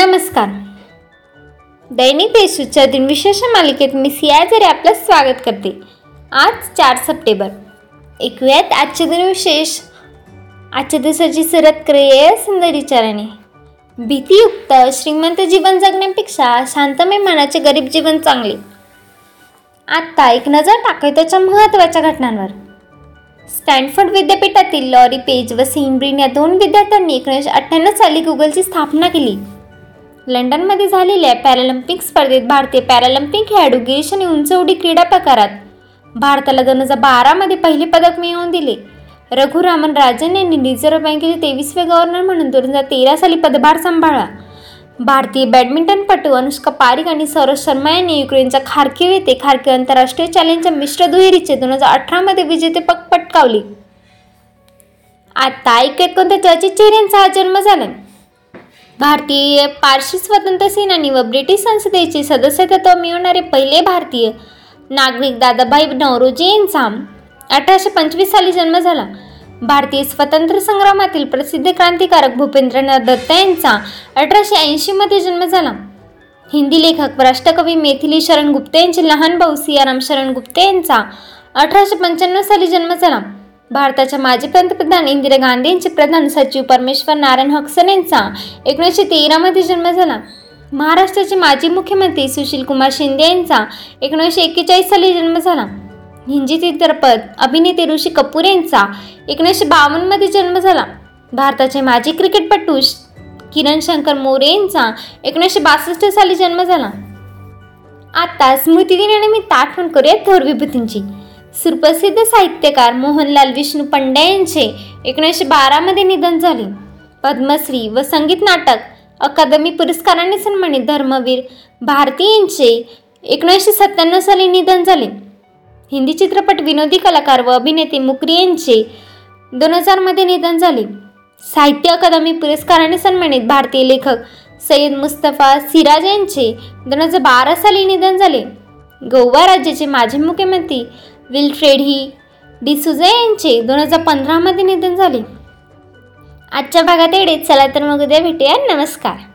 नमस्कार. दैनिक देशूच्या दिनविशेष मालिकेत मी सियाजरे आपलं स्वागत करते. आज चार सप्टेंबर. ऐकूयात आजचे दिनविशेष आजच्या दिवसाची सुरुवात क्रिये सुंदर विचाराने भीतीयुक्त श्रीमंत जीवन जगण्यापेक्षा शांतमय मनाचे गरीब जीवन चांगले. आत्ता एक नजर टाकूया त्याच्या महत्त्वाच्या घटनांवर. स्टॅनफोर्ड विद्यापीठातील लॉरी पेज व सिम्ब्रिन या दोन विद्यार्थ्यांनी एकोणीसशे अठ्ठ्याण्णव साली गुगलची स्थापना केली. लंडनमध्ये झालेल्या पॅरालिम्पिक स्पर्धेत भारतीय पॅरालिम्पिक खेळाडू गिरीश आणि उंच उडी क्रीडा प्रकारात. भारताला दोन हजार बारामध्ये पहिले पदक मिळवून दिले. रघुरामन राजन यांनी रिझर्व्ह बँकेचे तेवीसवे गव्हर्नर म्हणून दोन हजार तेरा साली पदभार सांभाळला. भारतीय बॅडमिंटनपटू अनुष्का पारिक आणि सौरभ शर्मा यांनी युक्रेनच्या खारकीव येथे खारकीव आंतरराष्ट्रीय चॅलेंजच्या मिश्र दुहेरीचे दोन हजार अठरामध्ये विजेतेपद पटकावले. आता ऐकत कोणत्या चर्चित चेहऱ्यांचा हा जन्म झाला. भारतीय पारशी स्वतंत्र सेनानी व ब्रिटिश संसदेचे सदस्यत्व मिळवणारे पहिले भारतीय नागरिक दादाभाई नवरोजी यांचा अठराशे पंचवीस साली जन्म झाला. भारतीय स्वातंत्र्य संग्रामातील प्रसिद्ध क्रांतिकारक भूपेंद्रनाथ दत्त यांचा अठराशे ऐंशीमध्ये जन्म झाला. हिंदी लेखक व राष्ट्रकवी मेथिली शरण गुप्ते यांचे लहान भाऊ सियाराम शरण गुप्ते यांचा अठराशे पंच्याण्णव साली जन्म झाला. भारताच्या माजी पंतप्रधान इंदिरा गांधी यांचे प्रधान सचिव परमेश्वर नारायण हक्सन यांचा एकोणीसशे तेरामध्ये जन्म झाला. महाराष्ट्राचे माजी मुख्यमंत्री सुशील कुमार शिंदे यांचा एकोणीसशे एक्केचाळीस साली जन्म झाला. हिंदी चित्रपट अभिनेते ऋषी कपूर यांचा एकोणीसशे बावन्नमध्ये जन्म झाला. भारताचे माजी क्रिकेटपटू किरण शंकर मोरे यांचा एकोणीसशे बासष्ट साली जन्म झाला. आता स्मृतिदिनानिमित्त आठवण करूया थोर विभूतींची. सुप्रसिद्ध साहित्यकार मोहनलाल विष्णू पंड्या यांचे एकोणीसशे बारामध्ये निधन झाले. पद्मश्री व संगीत नाटक अकादमी पुरस्काराने सन्मानित धर्मवीर भारती यांचे एकोणीसशे सत्त्याण्णव साली निधन झाले. हिंदी चित्रपट विनोदी कलाकार व अभिनेते मुकरी यांचे दोन हजारमध्ये निधन झाले. साहित्य अकादमी पुरस्काराने सन्मानित भारतीय लेखक सय्यद मुस्तफा सिराज यांचे दोन हजार बारा साली निधन झाले. गोवा राज्याचे माजी मुख्यमंत्री विल्फ्रेड ही डिसुझा यांचे दोन हजार पंधरामध्ये निधन झाले. आजच्या भागात एवढेच. चला तर मग उद्या भेटूया. नमस्कार.